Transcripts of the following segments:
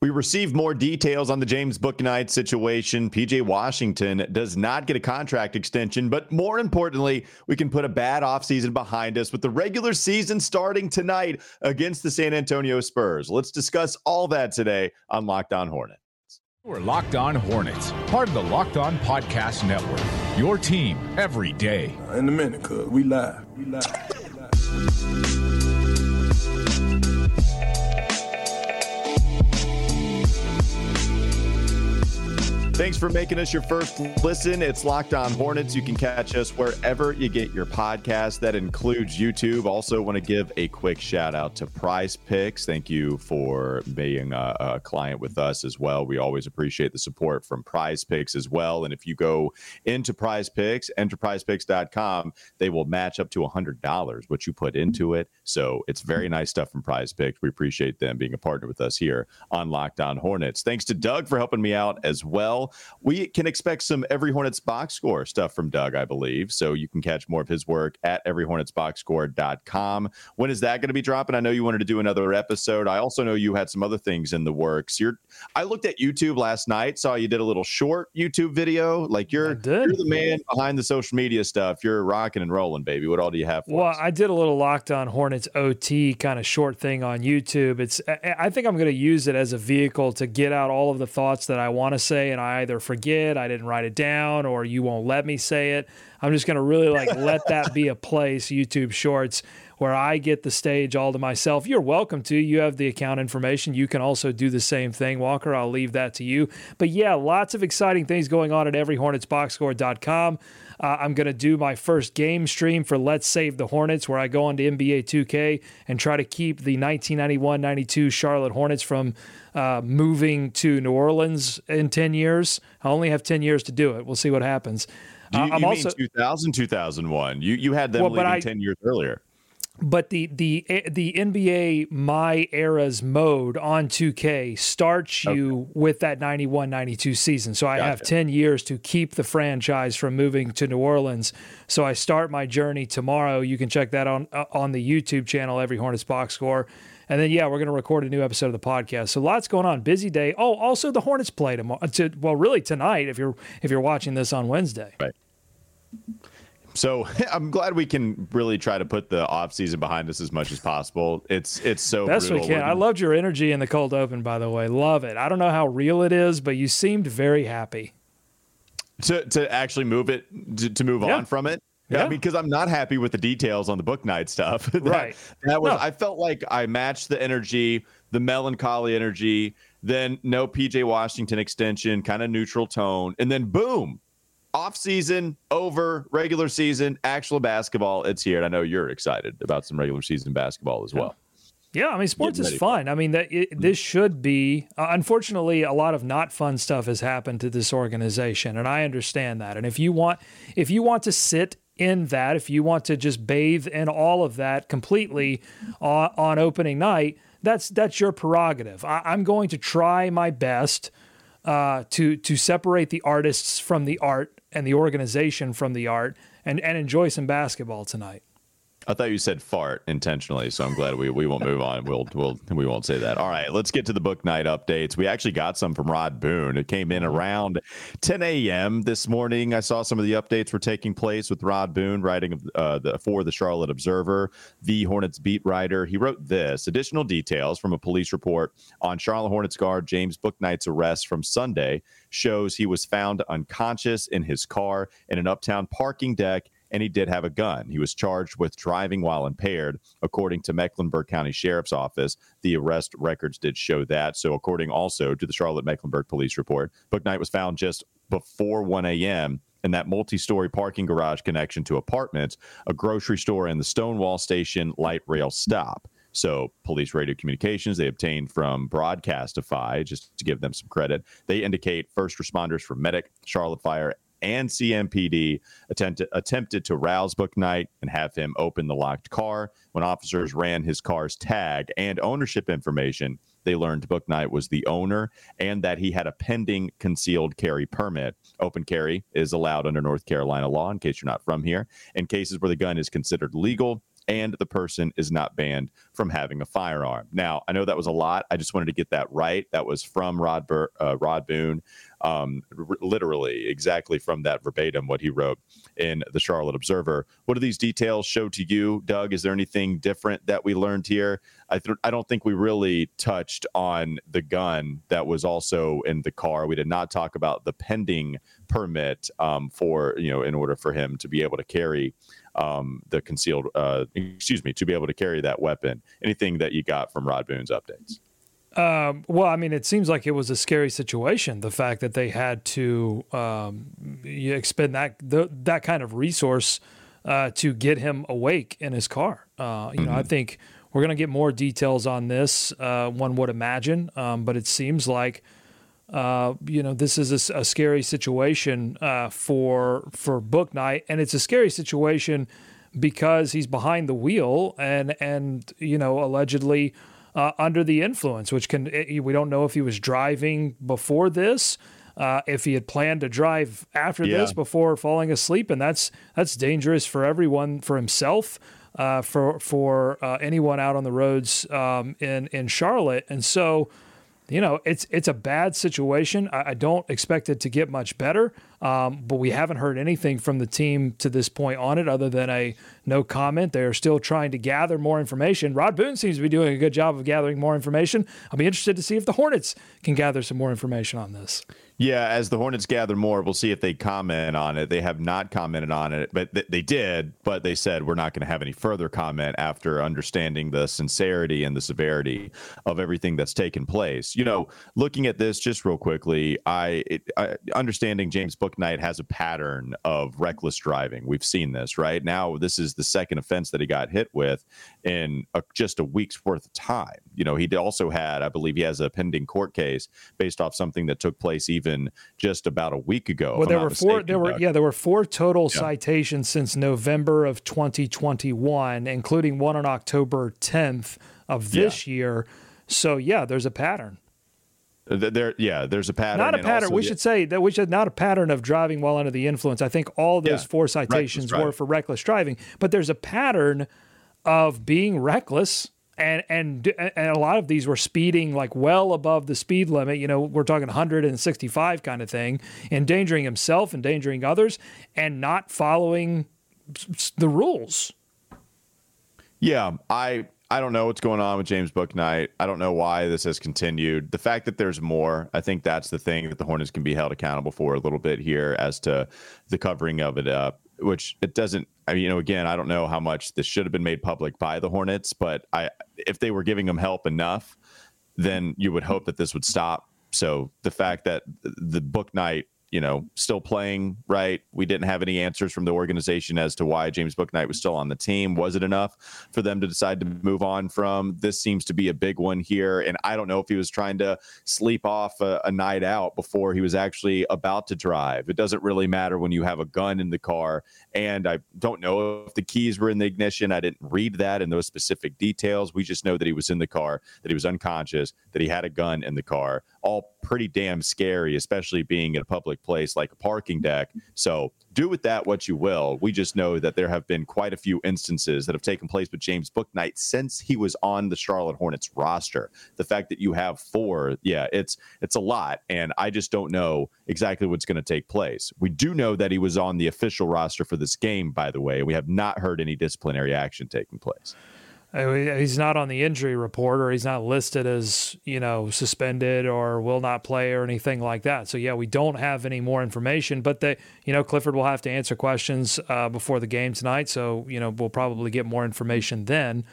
We received more details on the James Bouknight situation. PJ Washington does not get a contract extension, but more importantly, we can put a bad offseason behind us with the regular season starting tonight against the San Antonio Spurs. Let's discuss all that today on Locked On Hornets. We're Locked On Hornets, part of the Locked On Podcast Network. Your team every day. In a minute, cuz we live. We live. We live. Thanks for making us your first listen. It's Locked On Hornets. You can catch us wherever you get your podcast. That includes YouTube. Also, want to give a quick shout out to Prize Picks. Thank you for being a, a, client with us as well. We always appreciate the support from Prize Picks as well. And if you go into Prize Picks, enterprisepicks.com, they will match up to $100 what you put into it. So it's very nice stuff from Prize Picks. We appreciate them being a partner with us here on Locked On Hornets. Thanks to Doug for helping me out as well. We can expect some Every Hornets box score stuff from Doug, I believe. So you can catch more of his work at everyhornetsboxscore.com. When is that going to be dropping? I know you wanted to do another episode. I also know you had some other things in the works. You're I looked at YouTube last night, saw you did a little short YouTube video. Like you're you're the man behind the social media stuff. You're rocking and rolling, baby. What all do you have Well, us? I did a little Locked On Hornets OT kind of short thing on YouTube. It's I think I'm going to use it as a vehicle to get out all of the thoughts that I want to say and I either forget, I didn't write it down, or you won't let me say it. I'm just going to really like let that be a place, YouTube Shorts, where I get the stage all to myself. You're welcome to. You have the account information. You can also do the same thing, Walker. I'll leave that to you. But yeah, lots of exciting things going on at everyhornetsboxscore.com. Uh, I'm going to do my first game stream for Let's Save the Hornets, where I go on to NBA 2K and try to keep the 1991 92 Charlotte Hornets from uh, moving to New Orleans in 10 years. I only have 10 years to do it. We'll see what happens. You, uh, I'm you also 2000, 2001. You you had them well, leaving I, 10 years earlier but the the the NBA My Eras mode on 2K starts you okay. with that 91-92 season. So I gotcha. have 10 years to keep the franchise from moving to New Orleans. So I start my journey tomorrow. You can check that on uh, on the YouTube channel Every Hornets Box Score. And then yeah, we're going to record a new episode of the podcast. So lots going on. Busy day. Oh, also the Hornets play tomorrow. To, well, really tonight if you're if you're watching this on Wednesday. Right. So I'm glad we can really try to put the off season behind us as much as possible. It's it's so best brutal. we can. I loved your energy in the cold open, by the way. Love it. I don't know how real it is, but you seemed very happy to to actually move it to, to move yeah. on from it. Yeah, mean, because I'm not happy with the details on the Bouknight stuff. that, right. That was. No. I felt like I matched the energy, the melancholy energy. Then no PJ Washington extension, kind of neutral tone, and then boom, off season over regular season actual basketball it's here. And i know you're excited about some regular season basketball as well. Yeah i mean sports is fun. I mean that it, mm-hmm. this should be uh, unfortunately a lot of not fun stuff has happened to this organization and i understand that. And if you want if you want to sit in that if you want to just bathe in all of that completely on, on opening night that's that's your prerogative. I, i'm going to try my best uh, to to separate the artists from the art and the organization from the art and, and enjoy some basketball tonight. I thought you said fart intentionally, so I'm glad we, we won't move on. We'll we'll we won't say that. All right, let's get to the Bouknight updates. We actually got some from Rod Boone. It came in around 10 a.m. this morning. I saw some of the updates were taking place with Rod Boone writing uh, the, for the Charlotte Observer, the Hornets beat writer. He wrote this: additional details from a police report on Charlotte Hornets guard James Bouknight's arrest from Sunday shows he was found unconscious in his car in an uptown parking deck and he did have a gun. He was charged with driving while impaired, according to Mecklenburg County Sheriff's Office. The arrest records did show that. So, according also to the Charlotte Mecklenburg Police Report, Bouknight was found just before 1 a.m. in that multi story parking garage connection to apartments, a grocery store, and the Stonewall Station light rail stop. So, police radio communications they obtained from Broadcastify, just to give them some credit, they indicate first responders from Medic, Charlotte Fire, and CMPD attempted, attempted to rouse Bouknight and have him open the locked car. When officers ran his car's tag and ownership information, they learned Bouknight was the owner and that he had a pending concealed carry permit. Open carry is allowed under North Carolina law, in case you're not from here. In cases where the gun is considered legal, and the person is not banned from having a firearm. Now, I know that was a lot. I just wanted to get that right. That was from Rod, Bur- uh, Rod Boone, um, r- literally exactly from that verbatim, what he wrote in the Charlotte Observer. What do these details show to you, Doug? Is there anything different that we learned here? I, th- I don't think we really touched on the gun that was also in the car. We did not talk about the pending permit um, for, you know, in order for him to be able to carry um, the concealed, uh, excuse me, to be able to carry that weapon. Anything that you got from Rod Boone's updates? Um, well, I mean, it seems like it was a scary situation. The fact that they had to um, expend that the, that kind of resource uh, to get him awake in his car. Uh, you mm-hmm. know, I mm-hmm. think we're going to get more details on this. Uh, one would imagine, um, but it seems like uh, you know this is a, a scary situation uh, for for Bouknight, and it's a scary situation because he's behind the wheel and and you know allegedly uh, under the influence, which can eh, we don't know if he was driving before this. Uh, if he had planned to drive after yeah. this before falling asleep, and that's that's dangerous for everyone, for himself, uh, for for uh, anyone out on the roads um, in in Charlotte, and so you know it's it's a bad situation. I, I don't expect it to get much better. Um, but we haven't heard anything from the team to this point on it other than a no comment. They are still trying to gather more information. Rod Boone seems to be doing a good job of gathering more information. I'll be interested to see if the Hornets can gather some more information on this. Yeah, as the Hornets gather more, we'll see if they comment on it. They have not commented on it, but th- they did, but they said we're not going to have any further comment after understanding the sincerity and the severity of everything that's taken place. You know, looking at this just real quickly, I, it, I understanding James Bouknight has a pattern of reckless driving. We've seen this, right? Now, this is the second offense that he got hit with in a, just a week's worth of time. You know, he also had, I believe he has a pending court case based off something that took place even just about a week ago. Well, there were four. There were yeah, there were four total yeah. citations since November of 2021, including one on October 10th of this yeah. year. So yeah, there's a pattern. There, yeah, there's a pattern. Not a pattern. We yeah. should say that we should not a pattern of driving while under the influence. I think all those yeah. four citations were for reckless driving, but there's a pattern of being reckless and and and a lot of these were speeding like well above the speed limit. You know, we're talking 165 kind of thing, endangering himself, endangering others, and not following the rules. Yeah, I I don't know what's going on with James Bouknight. I don't know why this has continued. The fact that there's more, I think that's the thing that the Hornets can be held accountable for a little bit here as to the covering of it up which it doesn't I mean, you know, again, I don't know how much this should have been made public by the Hornets, but I if they were giving them help enough, then you would hope that this would stop. So the fact that the Bouknight you know, still playing right. We didn't have any answers from the organization as to why James Bouknight was still on the team. Was it enough for them to decide to move on from? This seems to be a big one here. And I don't know if he was trying to sleep off a, a night out before he was actually about to drive. It doesn't really matter when you have a gun in the car. And I don't know if the keys were in the ignition. I didn't read that in those specific details. We just know that he was in the car, that he was unconscious, that he had a gun in the car. All pretty damn scary, especially being in a public place like a parking deck. So do with that what you will. We just know that there have been quite a few instances that have taken place with James Bouknight since he was on the Charlotte Hornets roster. The fact that you have four, yeah, it's it's a lot, and I just don't know exactly what's going to take place. We do know that he was on the official roster for this game, by the way. We have not heard any disciplinary action taking place. He's not on the injury report or he's not listed as you know suspended or will not play or anything like that so yeah we don't have any more information but they you know clifford will have to answer questions uh, before the game tonight so you know we'll probably get more information then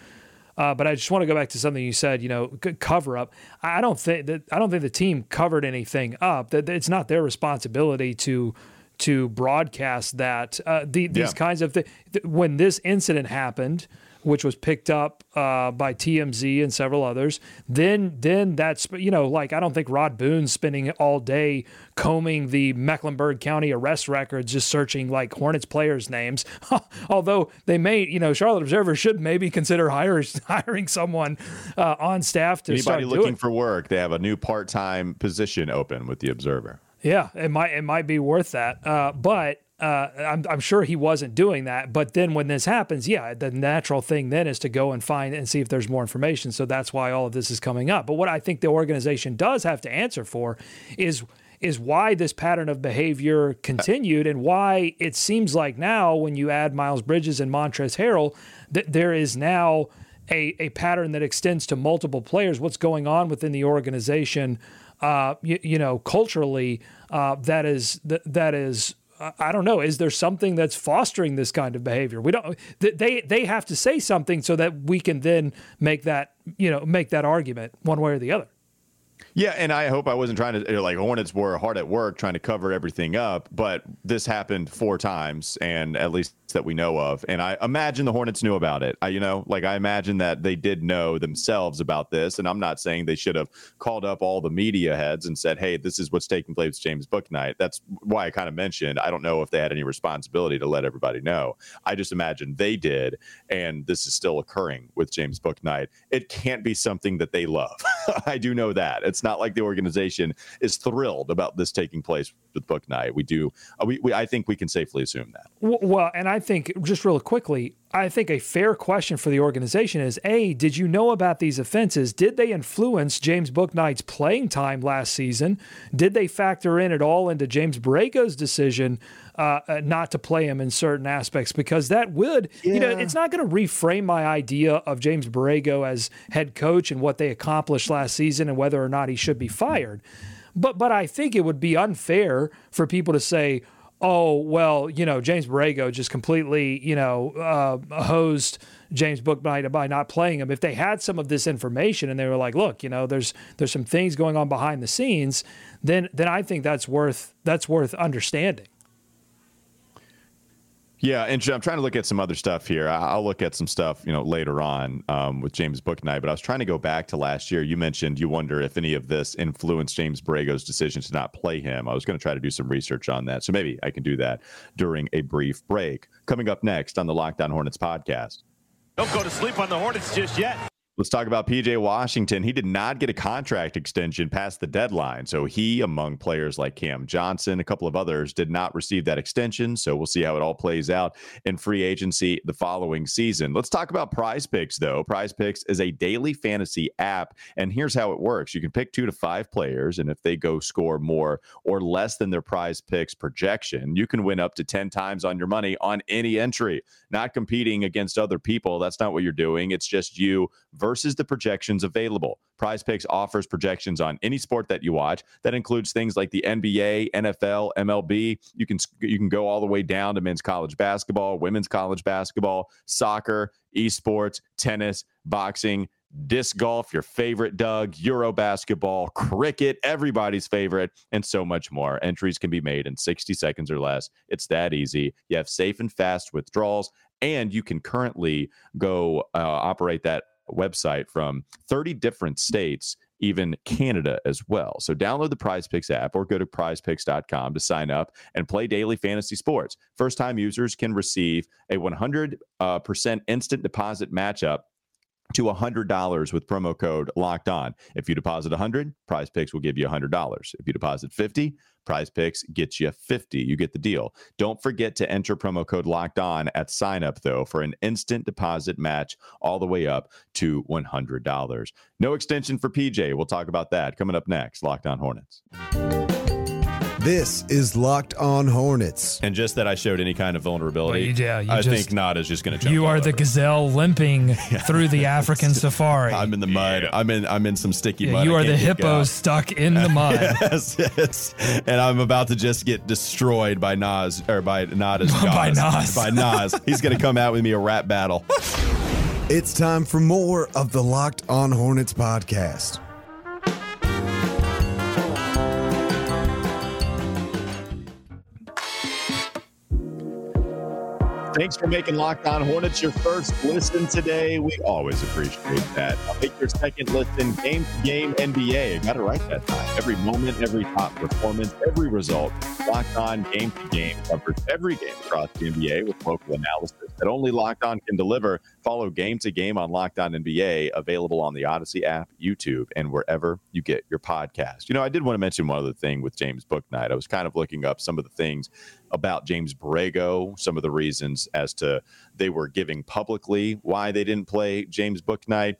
uh, but I just want to go back to something you said. You know, cover up. I don't think that I don't think the team covered anything up. That it's not their responsibility to to broadcast that uh, the, these yeah. kinds of things. When this incident happened, which was picked up uh, by TMZ and several others. Then, then that's you know, like I don't think Rod Boone's spending all day combing the Mecklenburg County arrest records, just searching like Hornets players' names. Although they may, you know, Charlotte Observer should maybe consider hiring hiring someone uh, on staff to anybody looking for work. They have a new part time position open with the Observer. Yeah, it might it might be worth that. Uh, but uh, I'm, I'm sure he wasn't doing that. But then when this happens, yeah, the natural thing then is to go and find and see if there's more information. So that's why all of this is coming up. But what I think the organization does have to answer for is is why this pattern of behavior continued and why it seems like now when you add Miles Bridges and Montrezl Harrell that there is now a, a pattern that extends to multiple players. What's going on within the organization, uh, you, you know, culturally, uh, that is that, that is I don't know. Is there something that's fostering this kind of behavior? We don't. They they have to say something so that we can then make that you know make that argument one way or the other. Yeah, and I hope I wasn't trying to like Hornets were hard at work trying to cover everything up, but this happened four times, and at least that we know of. And I imagine the Hornets knew about it. I, you know, like I imagine that they did know themselves about this. And I'm not saying they should have called up all the media heads and said, "Hey, this is what's taking place James Bouknight." That's why I kind of mentioned I don't know if they had any responsibility to let everybody know. I just imagine they did, and this is still occurring with James Bouknight. It can't be something that they love. I do know that it's not like the organization is thrilled about this taking place with Bouknight. We do. Uh, we, we I think we can safely assume that. Well, and I think just real quickly, I think a fair question for the organization is: A, did you know about these offenses? Did they influence James Bouknight's playing time last season? Did they factor in at all into James Borrego's decision uh, uh not to play him in certain aspects? Because that would, yeah. you know, it's not going to reframe my idea of James Borrego as head coach and what they accomplished last season and whether or not he should be fired. But but I think it would be unfair for people to say, oh well, you know, James Borrego just completely, you know, uh, hosed James Bouknight by not playing him. If they had some of this information and they were like, look, you know, there's there's some things going on behind the scenes, then then I think that's worth that's worth understanding. Yeah, and I'm trying to look at some other stuff here. I'll look at some stuff, you know, later on um, with James Bouknight. But I was trying to go back to last year. You mentioned you wonder if any of this influenced James Borrego's decision to not play him. I was going to try to do some research on that, so maybe I can do that during a brief break. Coming up next on the Locked On Hornets podcast. Don't go to sleep on the Hornets just yet. Let's talk about PJ Washington. He did not get a contract extension past the deadline. So he, among players like Cam Johnson, a couple of others, did not receive that extension. So we'll see how it all plays out in free agency the following season. Let's talk about Prize Picks, though. Prize Picks is a daily fantasy app. And here's how it works you can pick two to five players. And if they go score more or less than their prize picks projection, you can win up to 10 times on your money on any entry. Not competing against other people. That's not what you're doing. It's just you versus the projections available. Prize Picks offers projections on any sport that you watch. That includes things like the NBA, NFL, MLB. You can you can go all the way down to men's college basketball, women's college basketball, soccer, esports, tennis, boxing, disc golf, your favorite, Doug, Euro basketball, cricket, everybody's favorite, and so much more. Entries can be made in 60 seconds or less. It's that easy. You have safe and fast withdrawals, and you can currently go uh, operate that website from 30 different states, even Canada as well. So download the Prize Picks app or go to prizepicks.com to sign up and play daily fantasy sports. First time users can receive a 100% uh, instant deposit matchup to $100 with promo code locked on. If you deposit 100, Prize Picks will give you $100. If you deposit 50, Prize Picks gets you 50. You get the deal. Don't forget to enter promo code locked on at sign up though for an instant deposit match all the way up to $100. No extension for PJ. We'll talk about that coming up next. Locked on Hornets. This is Locked On Hornets. And just that I showed any kind of vulnerability, well, you, yeah, you I just, think Nod is just going to jump. You are the over. gazelle limping yeah. through the African safari. I'm in the mud. Yeah. I'm in. I'm in some sticky yeah, mud. You are the hippo stuck in the mud. yes, yes. And I'm about to just get destroyed by Nas or by Nada's by Nas. By Nas. He's going to come out with me a rap battle. It's time for more of the Locked On Hornets podcast. Thanks for making Locked On Hornets your first listen today. We always appreciate that. I'll make your second listen game to game NBA. got it right that time. Every moment, every top performance, every result. Locked On game to game covers every game across the NBA with local analysis that only Locked On can deliver. Follow game to game on Locked On NBA, available on the Odyssey app, YouTube, and wherever you get your podcast. You know, I did want to mention one other thing with James Bouknight. I was kind of looking up some of the things about James Borrego, some of the reasons as to they were giving publicly why they didn't play James Bouknight.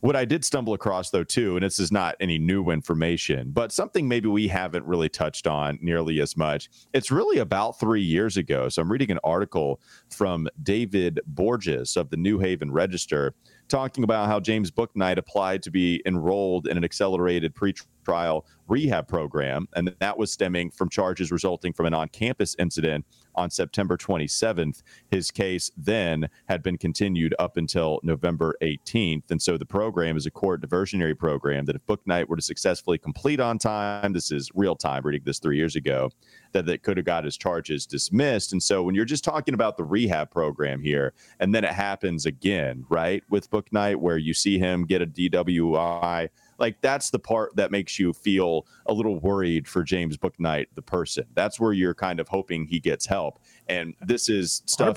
What I did stumble across, though, too, and this is not any new information, but something maybe we haven't really touched on nearly as much. It's really about three years ago. So I'm reading an article from David Borges of the New Haven Register talking about how James Bouknight applied to be enrolled in an accelerated pretrial rehab program, and that was stemming from charges resulting from an on campus incident on September 27th. His case then had been continued up until November 18th. And so the program is a court diversionary program that if Bouknight were to successfully complete on time, this is real time, reading this three years ago, that that could have got his charges dismissed. And so when you're just talking about the rehab program here, and then it happens again, right, with Bouknight, where you see him get a DWI like that's the part that makes you feel a little worried for James Bouknight, the person. That's where you're kind of hoping he gets help. And this is stuff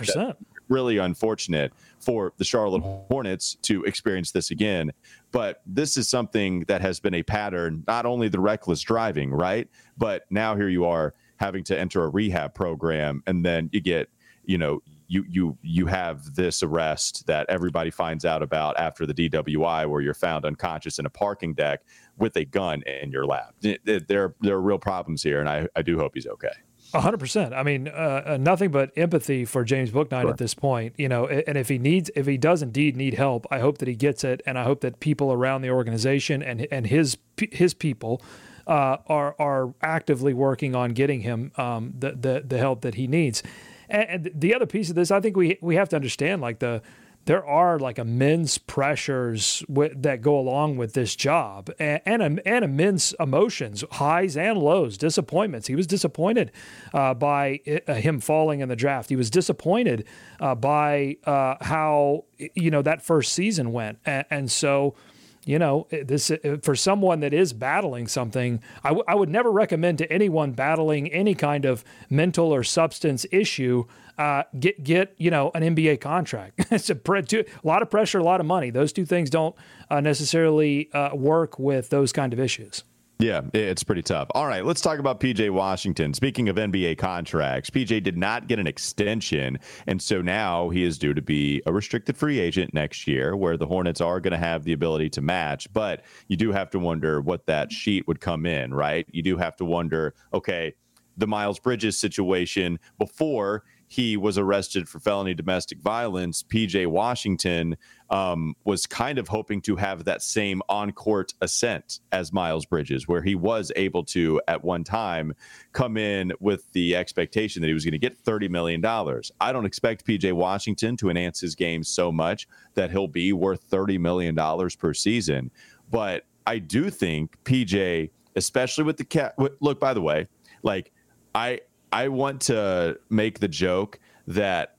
really unfortunate for the Charlotte Hornets to experience this again. But this is something that has been a pattern, not only the reckless driving, right? But now here you are having to enter a rehab program and then you get, you know, you you you have this arrest that everybody finds out about after the DWI, where you're found unconscious in a parking deck with a gun in your lap. There there are real problems here, and I, I do hope he's okay. hundred percent. I mean, uh, uh, nothing but empathy for James Bouknight sure. at this point. You know, and if he needs, if he does indeed need help, I hope that he gets it, and I hope that people around the organization and and his his people uh, are are actively working on getting him um, the the the help that he needs. And the other piece of this, I think we we have to understand like the there are like immense pressures that go along with this job and, and, and, immense emotions, highs and lows, disappointments. He was disappointed uh, by uh, him falling in the draft. He was disappointed uh, by uh, how, you know, that first season went. and, and so, you know, this for someone that is battling something, I, w- I would never recommend to anyone battling any kind of mental or substance issue uh, get get you know an NBA contract. it's a, pre- a, lot of pressure, a lot of money. Those two things don't uh, necessarily uh, work with those kind of issues. Yeah, it's pretty tough. All right, let's talk about PJ Washington. Speaking of NBA contracts, PJ did not get an extension, and so now he is due to be a restricted free agent next year, where the Hornets are going to have the ability to match. But you do have to wonder what that sheet would come in, right? You do have to wonder, okay, the Miles Bridges situation before he was arrested for felony domestic violence, PJ Washington um, was kind of hoping to have that same on court ascent as Miles Bridges, where he was able to, at one time, come in with the expectation that he was going to get $30 million. I don't expect PJ Washington to enhance his game so much that he'll be worth $30 million per season. But I do think PJ, especially with the cat, look, by the way, like, I I want to make the joke that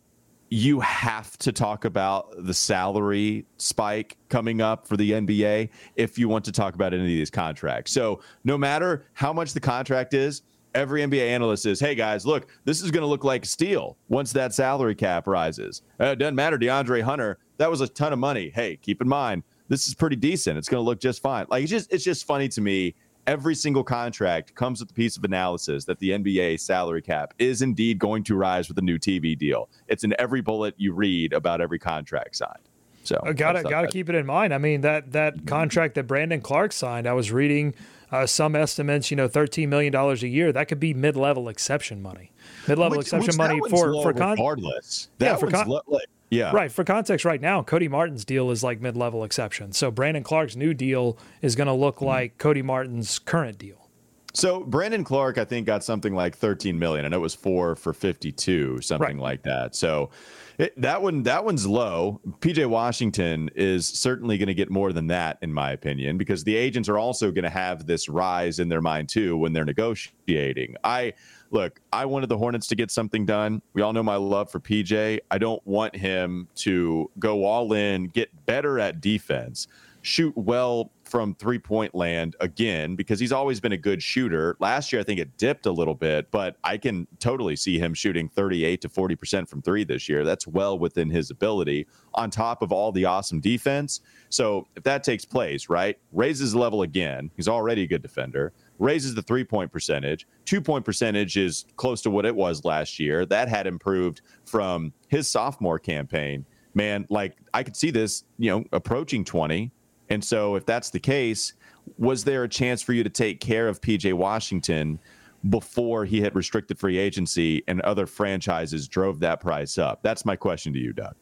you have to talk about the salary spike coming up for the NBA if you want to talk about any of these contracts. So, no matter how much the contract is, every NBA analyst is, hey guys, look, this is going to look like steal once that salary cap rises. Uh, it doesn't matter. DeAndre Hunter, that was a ton of money. Hey, keep in mind, this is pretty decent. It's going to look just fine. Like, it's just, it's just funny to me every single contract comes with a piece of analysis that the NBA salary cap is indeed going to rise with a new TV deal. It's in every bullet you read about every contract signed. So uh, gotta gotta keep it in mind. I mean that that contract that Brandon Clarke signed, I was reading uh, some estimates. You know, thirteen million dollars a year. That could be mid level exception money. Mid level exception money for for con- regardless. That yeah, for con- lo- like, yeah. Right. For context, right now, Cody Martin's deal is like mid level exception. So Brandon Clarke's new deal is going to look mm-hmm. like Cody Martin's current deal. So Brandon Clarke, I think, got something like 13 million. I know it was four for 52, something right. like that. So it, that one, that one's low. PJ Washington is certainly going to get more than that, in my opinion, because the agents are also going to have this rise in their mind too when they're negotiating. I look, I wanted the Hornets to get something done. We all know my love for PJ. I don't want him to go all in, get better at defense, shoot well from three point land again because he's always been a good shooter. Last year, I think it dipped a little bit, but I can totally see him shooting 38 to 40% from three this year. That's well within his ability on top of all the awesome defense. So if that takes place, right, raises the level again. He's already a good defender raises the three point percentage. Two point percentage is close to what it was last year. That had improved from his sophomore campaign. Man, like I could see this, you know, approaching 20. And so if that's the case, was there a chance for you to take care of PJ Washington before he hit restricted free agency and other franchises drove that price up? That's my question to you, Doug.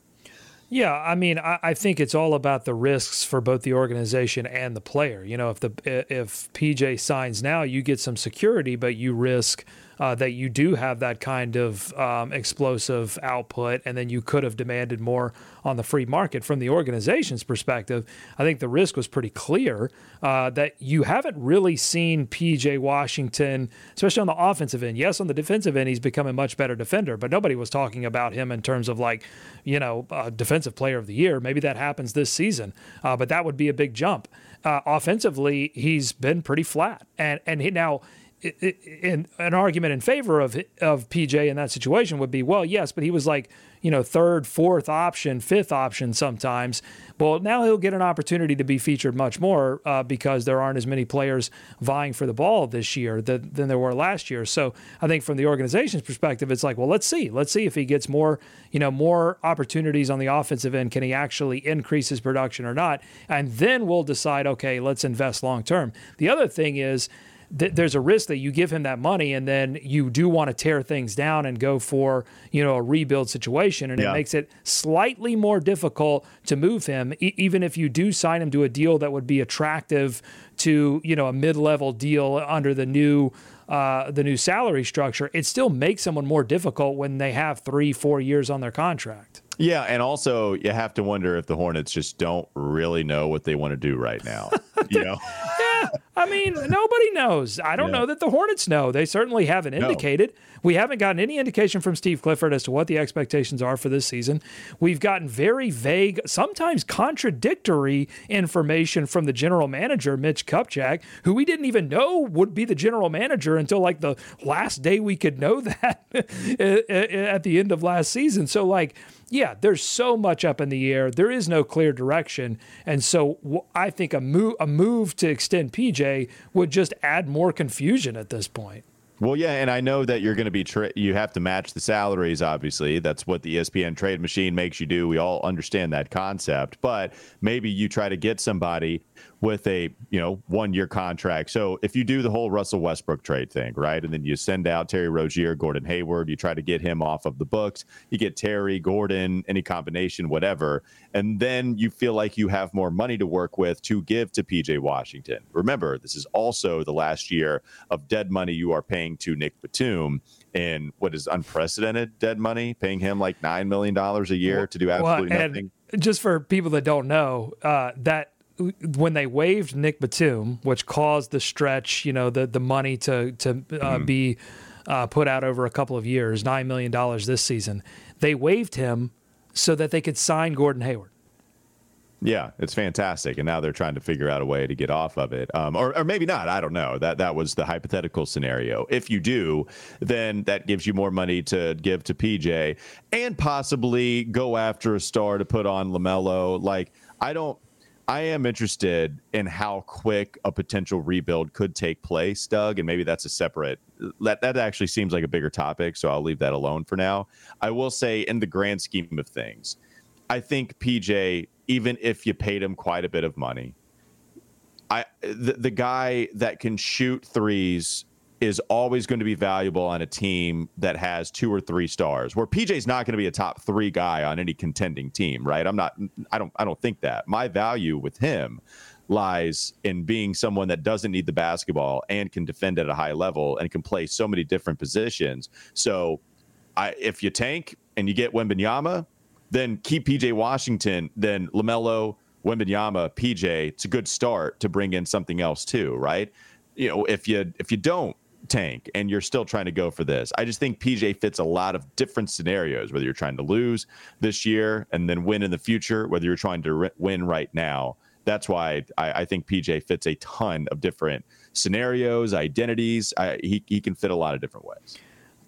Yeah, I mean, I, I, think it's all about the risks for both the organization and the player. You know, if the if PJ signs now, you get some security, but you risk uh, that you do have that kind of um, explosive output, and then you could have demanded more on the free market. From the organization's perspective, I think the risk was pretty clear uh, that you haven't really seen PJ Washington, especially on the offensive end. Yes, on the defensive end, he's become a much better defender, but nobody was talking about him in terms of like, you know, uh, defensive player of the year. Maybe that happens this season, uh, but that would be a big jump. Uh, offensively, he's been pretty flat, and and he, now in an argument in favor of of PJ in that situation would be, well, yes, but he was like, you know, third, fourth option, fifth option sometimes. Well, now he'll get an opportunity to be featured much more uh, because there aren't as many players vying for the ball this year than, than there were last year. So I think from the organization's perspective, it's like, well, let's see, let's see if he gets more, you know, more opportunities on the offensive end. Can he actually increase his production or not? And then we'll decide, okay, let's invest long term. The other thing is th- there's a risk that you give him that money and then you do want to tear things down and go for you know a rebuild situation, and yeah. it makes it slightly more difficult to move him, e- even if you do sign him to a deal that would be attractive to you know a mid-level deal under the new. Uh, the new salary structure, it still makes someone more difficult when they have three, four years on their contract. Yeah, and also you have to wonder if the Hornets just don't really know what they want to do right now. you know, I mean, nobody knows. I don't yeah. know that the Hornets know. They certainly haven't indicated. No. We haven't gotten any indication from Steve Clifford as to what the expectations are for this season. We've gotten very vague, sometimes contradictory information from the general manager, Mitch Kupchak, who we didn't even know would be the general manager until like the last day we could know that eh, eh, at the end of last season. So, like, yeah, there's so much up in the air. There is no clear direction, and so I think a move a move to extend PJ would just add more confusion at this point. Well, yeah, and I know that you're going to be tra- you have to match the salaries. Obviously, that's what the ESPN trade machine makes you do. We all understand that concept, but maybe you try to get somebody with a you know one year contract. So if you do the whole Russell Westbrook trade thing, right, and then you send out Terry Rozier, Gordon Hayward, you try to get him off of the books. You get Terry, Gordon, any combination, whatever, and then you feel like you have more money to work with to give to PJ Washington. Remember, this is also the last year of dead money you are paying to Nick Batum in what is unprecedented dead money, paying him like nine million dollars a year to do absolutely well, nothing. Just for people that don't know, uh, that when they waived Nick Batum, which caused the stretch, you know, the the money to to uh, mm-hmm. be uh, put out over a couple of years, nine million dollars this season, they waived him so that they could sign Gordon Hayward. Yeah, it's fantastic, and now they're trying to figure out a way to get off of it, um, or, or maybe not. I don't know. That that was the hypothetical scenario. If you do, then that gives you more money to give to PJ, and possibly go after a star to put on LaMelo. Like I don't. I am interested in how quick a potential rebuild could take place, Doug, and maybe that's a separate that that actually seems like a bigger topic, so I'll leave that alone for now. I will say in the grand scheme of things, I think PJ even if you paid him quite a bit of money, I the, the guy that can shoot threes is always going to be valuable on a team that has two or three stars. Where PJ's not going to be a top three guy on any contending team, right? I'm not. I don't. I don't think that. My value with him lies in being someone that doesn't need the basketball and can defend at a high level and can play so many different positions. So, I if you tank and you get Wembanyama, then keep PJ Washington, then LaMelo, Wembanyama, PJ. It's a good start to bring in something else too, right? You know, if you if you don't tank and you're still trying to go for this. I just think PJ fits a lot of different scenarios, whether you're trying to lose this year and then win in the future, whether you're trying to re- win right now. That's why I, I think PJ fits a ton of different scenarios, identities. I, he he can fit a lot of different ways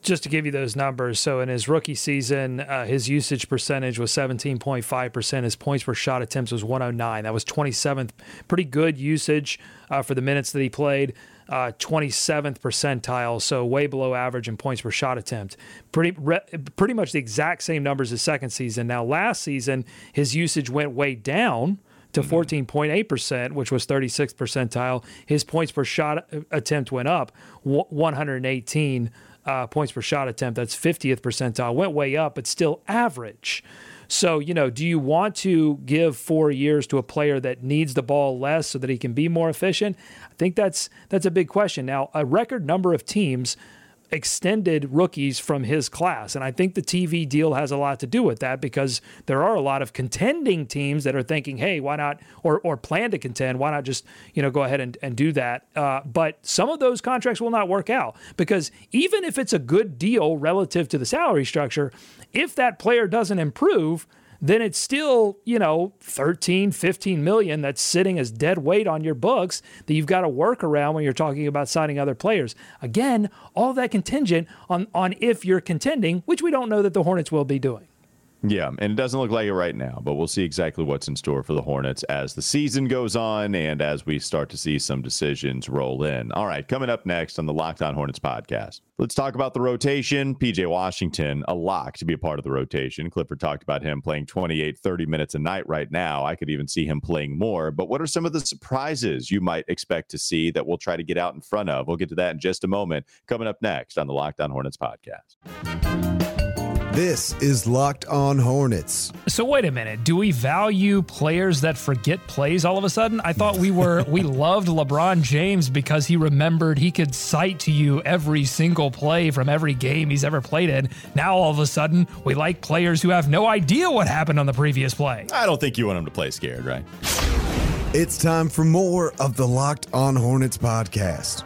just to give you those numbers, so in his rookie season, uh, his usage percentage was 17.5%. His points per shot attempts was 109. That was 27th. Pretty good usage uh, for the minutes that he played. Uh, 27th percentile, so way below average in points per shot attempt. Pretty, re- pretty much the exact same numbers as second season. Now, last season, his usage went way down to 14.8%, mm-hmm. which was 36th percentile. His points per shot uh, attempt went up 118 uh, points per shot attempt. That's 50th percentile. Went way up, but still average. So, you know, do you want to give four years to a player that needs the ball less so that he can be more efficient? I think that's that's a big question. Now, a record number of teams extended rookies from his class. And I think the TV deal has a lot to do with that because there are a lot of contending teams that are thinking, hey, why not, or, or plan to contend, why not just, you know, go ahead and, and do that. Uh, but some of those contracts will not work out because even if it's a good deal relative to the salary structure, if that player doesn't improve, then it's still, you know, 13, 15 million that's sitting as dead weight on your books that you've got to work around when you're talking about signing other players. Again, all that contingent on on if you're contending, which we don't know that the Hornets will be doing. Yeah, and it doesn't look like it right now, but we'll see exactly what's in store for the Hornets as the season goes on and as we start to see some decisions roll in. All right, coming up next on the Locked On Hornets podcast, let's talk about the rotation. PJ Washington, a lock to be a part of the rotation. Clifford talked about him playing 28, 30 minutes a night right now. I could even see him playing more, but what are some of the surprises you might expect to see that we'll try to get out in front of? We'll get to that in just a moment. Coming up next on the Locked On Hornets podcast. This is Locked On Hornets. So wait a minute. Do we value players that forget plays all of a sudden? I thought we were we loved LeBron James because he remembered he could cite to you every single play from every game he's ever played in. Now all of a sudden we like players who have no idea what happened on the previous play. I don't think you want them to play scared, right? It's time for more of the Locked On Hornets podcast.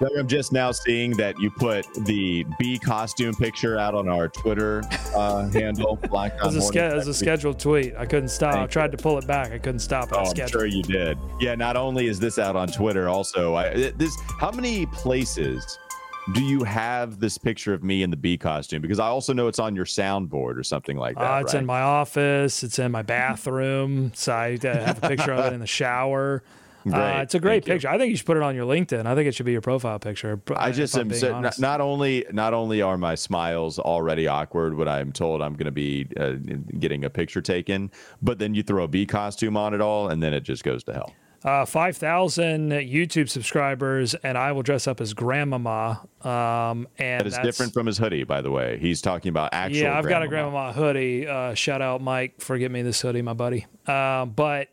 I'm just now seeing that you put the bee costume picture out on our Twitter uh, handle. Black as a, ske- as a scheduled tweet. I couldn't stop. Thank I tried to pull it back. I couldn't stop. Oh, I'm sure you did. Yeah. Not only is this out on Twitter, also I, this. How many places? do you have this picture of me in the bee costume? Because I also know it's on your soundboard or something like that. Uh, it's right? in my office. It's in my bathroom. So I have a picture of it in the shower. Uh, it's a great Thank picture. You. I think you should put it on your LinkedIn. I think it should be your profile picture. I just am so, not, not, only not only are my smiles already awkward when I'm told I'm going to be uh, getting a picture taken, but then you throw a bee costume on it all, and then it just goes to hell. Uh, 5,000 YouTube subscribers, and I will dress up as Grandmama. Um, and that is different from his hoodie, by the way. He's talking about actual. Yeah, I've grandmama. got a Grandmama hoodie. Uh, shout out Mike for getting me this hoodie, my buddy. Uh, but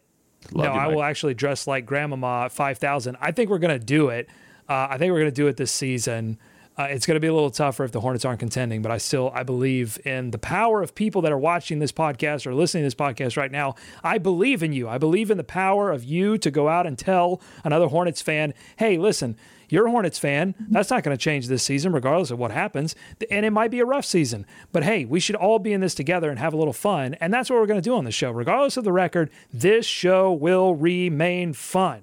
Love no, you, I will actually dress like Grandmama 5000. I think we're going to do it. Uh, I think we're going to do it this season. Uh, it's going to be a little tougher if the Hornets aren't contending, but I still I believe in the power of people that are watching this podcast or listening to this podcast right now. I believe in you. I believe in the power of you to go out and tell another Hornets fan, "Hey, listen, you're a Hornets fan. That's not going to change this season, regardless of what happens. And it might be a rough season. But hey, we should all be in this together and have a little fun. And that's what we're going to do on the show. Regardless of the record, this show will remain fun.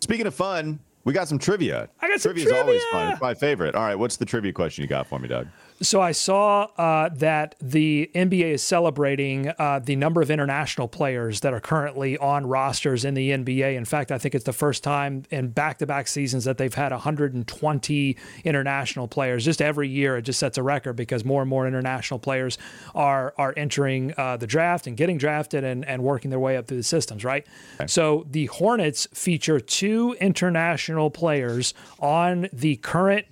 Speaking of fun, we got some trivia. I got some trivia. Trivia is always fun. It's my favorite. All right, what's the trivia question you got for me, Doug? So I saw uh, that the NBA is celebrating uh, the number of international players that are currently on rosters in the NBA. In fact, I think it's the first time in back-to-back seasons that they've had 120 international players. Just every year, it just sets a record because more and more international players are are entering uh, the draft and getting drafted and, and working their way up through the systems. Right. Okay. So the Hornets feature two international players on the current,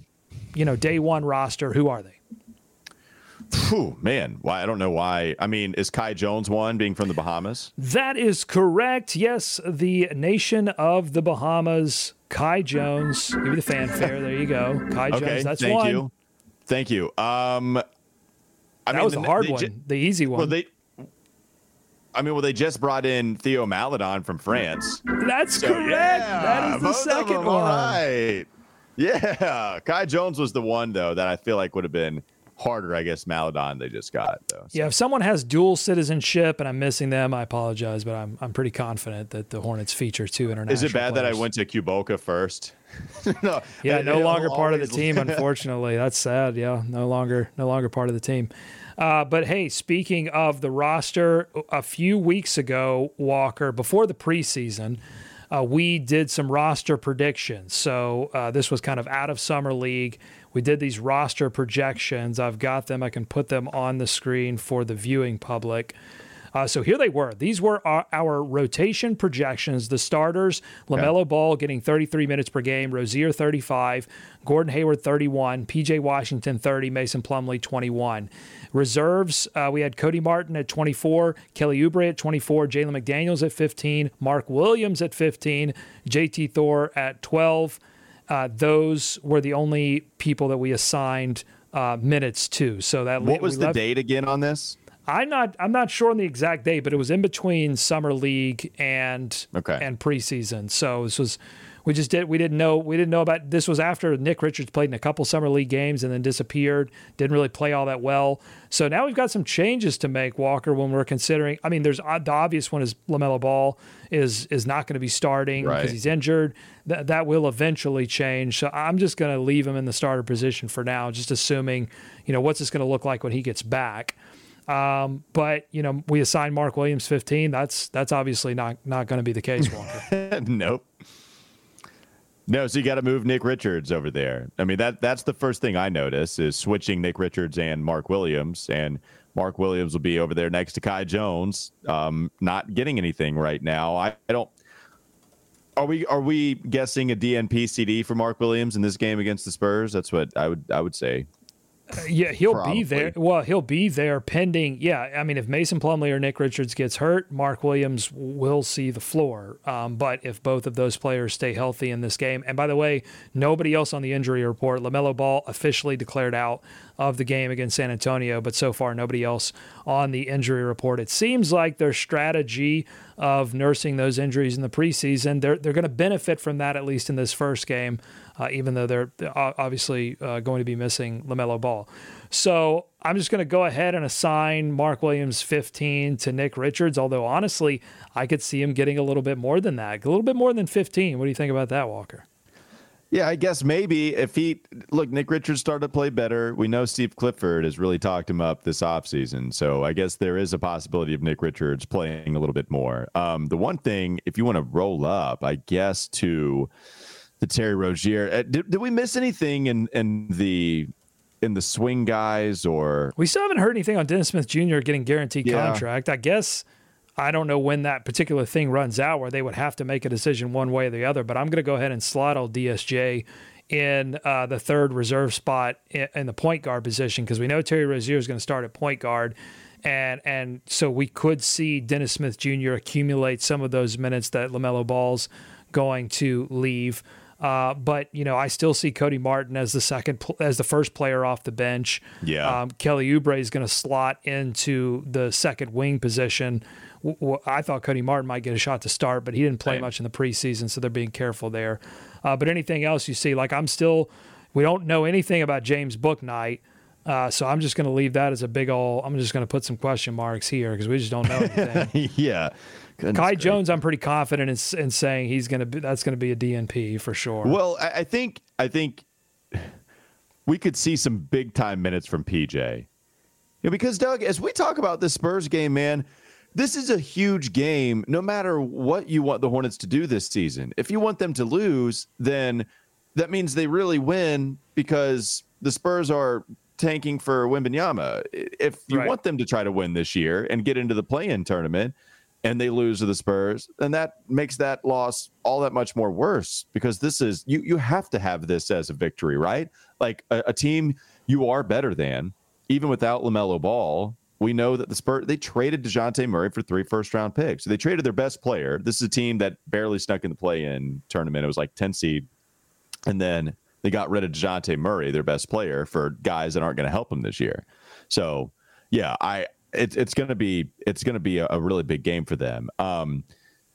you know, day one roster. Who are they? Whew, man, why I don't know why. I mean, is Kai Jones one being from the Bahamas? That is correct. Yes, the nation of the Bahamas, Kai Jones. Give me the fanfare. There you go, Kai okay, Jones. That's thank one. you, thank you. Um, I that mean, was the hard one, the easy one. Well, they. I mean, well, they just brought in Theo Maledon from France. That's so, correct. Yeah, that is the second one. All right. Yeah, Kai Jones was the one though that I feel like would have been harder. I guess Maledon they just got though. So. Yeah, if someone has dual citizenship and I'm missing them, I apologize, but I'm I'm pretty confident that the Hornets feature two international. Is it bad players. that I went to Cuboca first? no, yeah, no longer part of the team. Unfortunately, that's sad. Yeah, no longer no longer part of the team. Uh, but hey, speaking of the roster, a few weeks ago, Walker, before the preseason, uh, we did some roster predictions. So uh, this was kind of out of summer league. We did these roster projections. I've got them. I can put them on the screen for the viewing public. Uh, so here they were. These were our, our rotation projections. The starters: LaMelo okay. Ball getting 33 minutes per game, Rozier 35, Gordon Hayward 31, PJ Washington 30, Mason Plumlee 21. Reserves: uh, we had Cody Martin at 24, Kelly Oubre at 24, Jalen McDaniels at 15, Mark Williams at 15, JT Thor at 12. Uh, those were the only people that we assigned uh, minutes to. So that what was the left, date again on this? I'm not I'm not sure on the exact date, but it was in between summer league and okay. and preseason. So this was we just did we didn't know we didn't know about this was after Nick Richards played in a couple summer league games and then disappeared. Didn't really play all that well. So now we've got some changes to make Walker when we're considering. I mean, there's uh, the obvious one is LaMelo Ball is is not going to be starting because right. he's injured. That that will eventually change. So I'm just going to leave him in the starter position for now, just assuming you know what's this going to look like when he gets back. Um, but you know, we assigned Mark Williams 15. That's that's obviously not not going to be the case, Walker. nope. No, so you got to move Nick Richards over there. I mean that that's the first thing I notice is switching Nick Richards and Mark Williams, and Mark Williams will be over there next to Kai Jones, um, not getting anything right now. I, I don't. Are we are we guessing a DNP CD for Mark Williams in this game against the Spurs? That's what I would I would say yeah, he'll Probably. be there. Well, he'll be there pending. Yeah, I mean, if Mason Plumlee or Nick Richards gets hurt, Mark Williams will see the floor. Um, but if both of those players stay healthy in this game, and by the way, nobody else on the injury report, LaMelo Ball officially declared out of the game against San Antonio, but so far nobody else on the injury report. It seems like their strategy of nursing those injuries in the preseason, they're they're going to benefit from that at least in this first game uh, even though they're obviously uh, going to be missing LaMelo Ball. So I'm just going to go ahead and assign Mark Williams 15 to Nick Richards, although honestly, I could see him getting a little bit more than that, a little bit more than 15. What do you think about that, Walker? Yeah, I guess maybe if he look, Nick Richards started to play better. We know Steve Clifford has really talked him up this offseason. So I guess there is a possibility of Nick Richards playing a little bit more. Um, the one thing, if you want to roll up, I guess to the Terry Rozier. Uh, did, did we miss anything in in the in the swing guys or we still haven't heard anything on Dennis Smith Jr. getting guaranteed yeah. contract. I guess I don't know when that particular thing runs out where they would have to make a decision one way or the other. But I'm going to go ahead and slot all DSJ in uh, the third reserve spot in, in the point guard position because we know Terry Rozier is going to start at point guard. And and so we could see Dennis Smith Jr. accumulate some of those minutes that LaMelo Ball's going to leave. Uh, but you know, I still see Cody Martin as the second, as the first player off the bench. Yeah, um, Kelly Oubre is going to slot into the second wing position. I thought Cody Martin might get a shot to start, but he didn't play right. much in the preseason, so they're being careful there. Uh, but anything else you see, like I'm still, we don't know anything about James Bouknight. Uh, so I'm just going to leave that as a big ol'. I'm just going to put some question marks here because we just don't know anything. yeah, Goodness Kai Jones, I'm pretty confident in, in saying he's going to be that's going to be a DNP for sure. Well, I, I think I think we could see some big time minutes from PJ. Yeah, because Doug, as we talk about this Spurs game, man, this is a huge game. No matter what you want the Hornets to do this season, if you want them to lose, then that means they really win because the Spurs are tanking for Wembanyama. If you right. want them to try to win this year and get into the play-in tournament, and they lose to the Spurs, and that makes that loss all that much more worse because this is you you have to have this as a victory, right? Like a, a team you are better than, even without LaMelo Ball. We know that the Spurs they traded Dejounte Murray for three first round picks. So they traded their best player. This is a team that barely snuck in the play in tournament. It was like 10 seed. And then they got rid of Dejounte Murray, their best player, for guys that aren't going to help them this year. So yeah, I it's it's going to be it's going to be a, a, really big game for them. Um,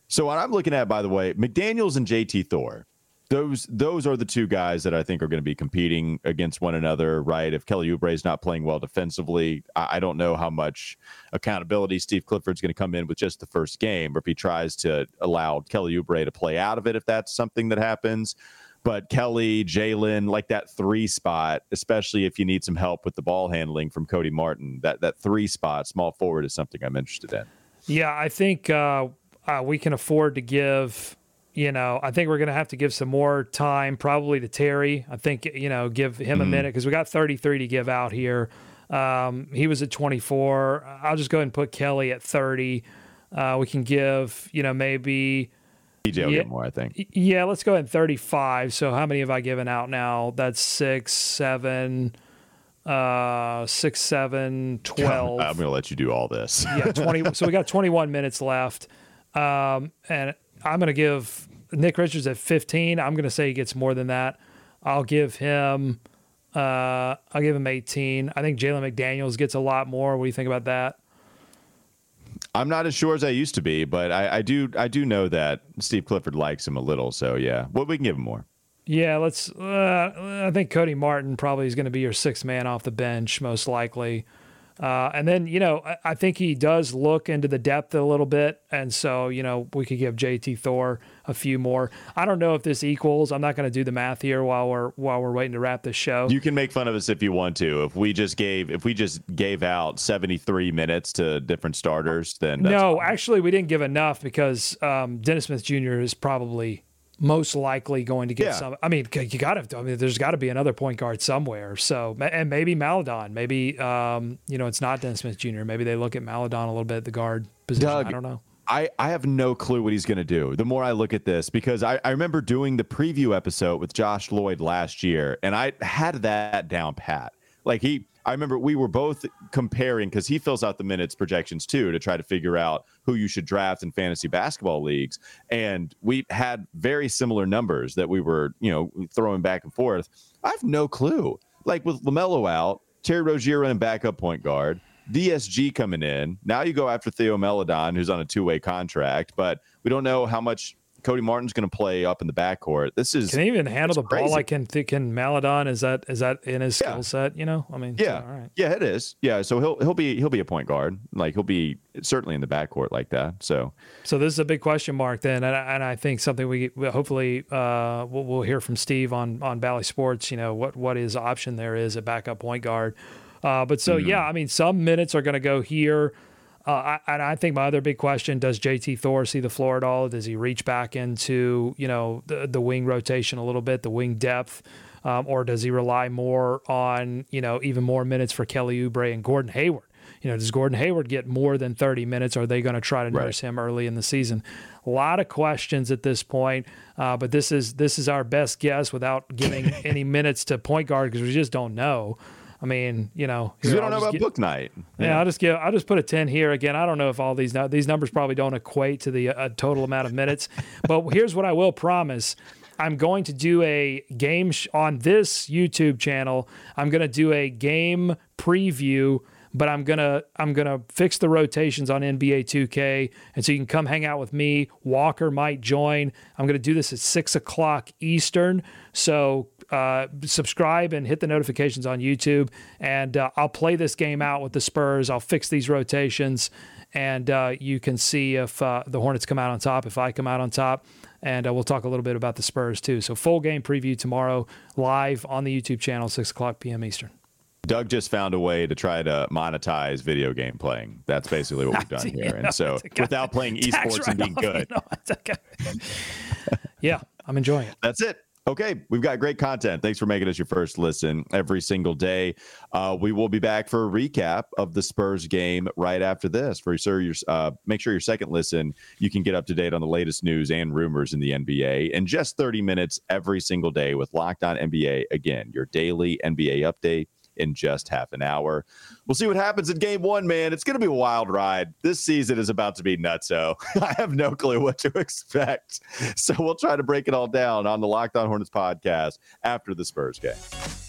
so what I'm looking at, by the way, McDaniels and JT Thor. those those are the two guys that I think are going to be competing against one another, right? If Kelly Oubre is not playing well defensively, I, I, don't know how much accountability Steve Clifford's going to come in with just the first game, or if he tries to allow Kelly Oubre to play out of it, if that's something that happens. But Kelly, Jalen, like that three spot, especially if you need some help with the ball handling from Cody Martin, that that three spot, small forward, is something I'm interested in. Yeah, I think uh, uh, we can afford to give you know, I think we're going to have to give some more time probably to Terry. I think, you know, give him mm-hmm. a minute because we got 33 to give out here. Um, he was at 24. I'll just go ahead and put Kelly at 30. Uh, we can give, you know, maybe. DJ will yeah, get more, I think. Yeah, let's go ahead 35. So how many have I given out now? That's six, seven, uh, six, seven, 12. I'm going to let you do all this. yeah, 20. So we got 21 minutes left. Um, and I'm going to give Nick Richards at 15. I'm going to say he gets more than that. I'll give him. Uh, I'll give him 18. I think Jalen McDaniels gets a lot more. What do you think about that? I'm not as sure as I used to be, but I, I do I do know that Steve Clifford likes him a little. So yeah, what well, we can give him more. Yeah, let's. Uh, I think Cody Martin probably is going to be your sixth man off the bench, most likely. Uh, and then, you know, I, I, think he does look into the depth a little bit. And so, you know, we could give JT Thor a few more. I don't know if this equals. I'm not going to do the math here while we're while we're waiting to wrap this show. You can make fun of us if you want to. If we just gave if we just gave out 73 minutes to different starters, then no, fine. actually, we didn't give enough because um, Dennis Smith Jr. is probably most likely going to get yeah. some. I mean, you got to. I mean, there's got to be another point guard somewhere. So, and maybe Maledon. Maybe um, you know, it's not Dennis Smith Jr. Maybe they look at Maledon a little bit at the guard position. Doug, I don't know. I, I have no clue what he's going to do. The more I look at this, because I, I remember doing the preview episode with Josh Lloyd last year, and I had that down pat. Like he, I remember we were both comparing because he fills out the minutes projections too to try to figure out who you should draft in fantasy basketball leagues. And we had very similar numbers that we were, you know, throwing back and forth. I have no clue. Like with LaMelo out, Terry Rozier running backup point guard, DSG coming in. Now you go after Theo Maledon, who's on a two way contract, but we don't know how much Cody Martin's going to play up in the backcourt. This is can he even handle the crazy. ball like can can Maledon? Is that is that in his yeah. skill set? You know, I mean, yeah, so, all right. yeah, it is. Yeah, so he'll he'll be he'll be a point guard. Like he'll be certainly in the backcourt like that. So so this is a big question mark then, and I, and I think something we hopefully uh, we'll, we'll hear from Steve on on Bally Sports. You know what what his option there is at backup point guard. Uh, but so mm-hmm. yeah, I mean, some minutes are going to go here. Uh, I, and I think my other big question: Does JT Thor see the floor at all? Does he reach back into you know the, the wing rotation a little bit, the wing depth, um, or does he rely more on you know even more minutes for Kelly Oubre and Gordon Hayward? You know, does Gordon Hayward get more than 30 minutes? Are they going to try to nurse right. him early in the season? A lot of questions at this point, uh, but this is this is our best guess without giving any minutes to point guard because we just don't know. I mean, you know, because we don't know about get, Bouknight. Yeah. yeah, I'll just give. I'll just put a ten here again. I don't know if all these these numbers probably don't equate to the uh, total amount of minutes, but here's what I will promise. I'm going to do a game sh- on this YouTube channel. I'm going to do a game preview but I'm gonna I'm gonna fix the rotations on NBA 2K, and so you can come hang out with me. Walker might join. I'm gonna do this at six o'clock Eastern, so uh, subscribe and hit the notifications on YouTube, and uh, I'll play this game out with the Spurs. I'll fix these rotations, and uh, you can see if uh, the Hornets come out on top, if I come out on top, and uh, we'll talk a little bit about the Spurs too. So full game preview tomorrow, live on the YouTube channel, six o'clock p.m. Eastern. Doug just found a way to try to monetize video game playing. That's basically what we've done here. And so, without playing esports and being good, yeah, I'm enjoying it. That's it. Okay, we've got great content. Thanks for making us your first listen every single day. Uh, we will be back for a recap of the Spurs game right after this. For sure, your uh, make sure your second listen you can get up to date on the latest news and rumors in the NBA in just 30 minutes every single day with Locked On NBA. Again, your daily NBA update in just half an hour. We'll see what happens in game one, man. It's going to be a wild ride. This season is about to be nutso. I have no clue what to expect. So we'll try to break it all down on the Locked On Hornets podcast after the Spurs game.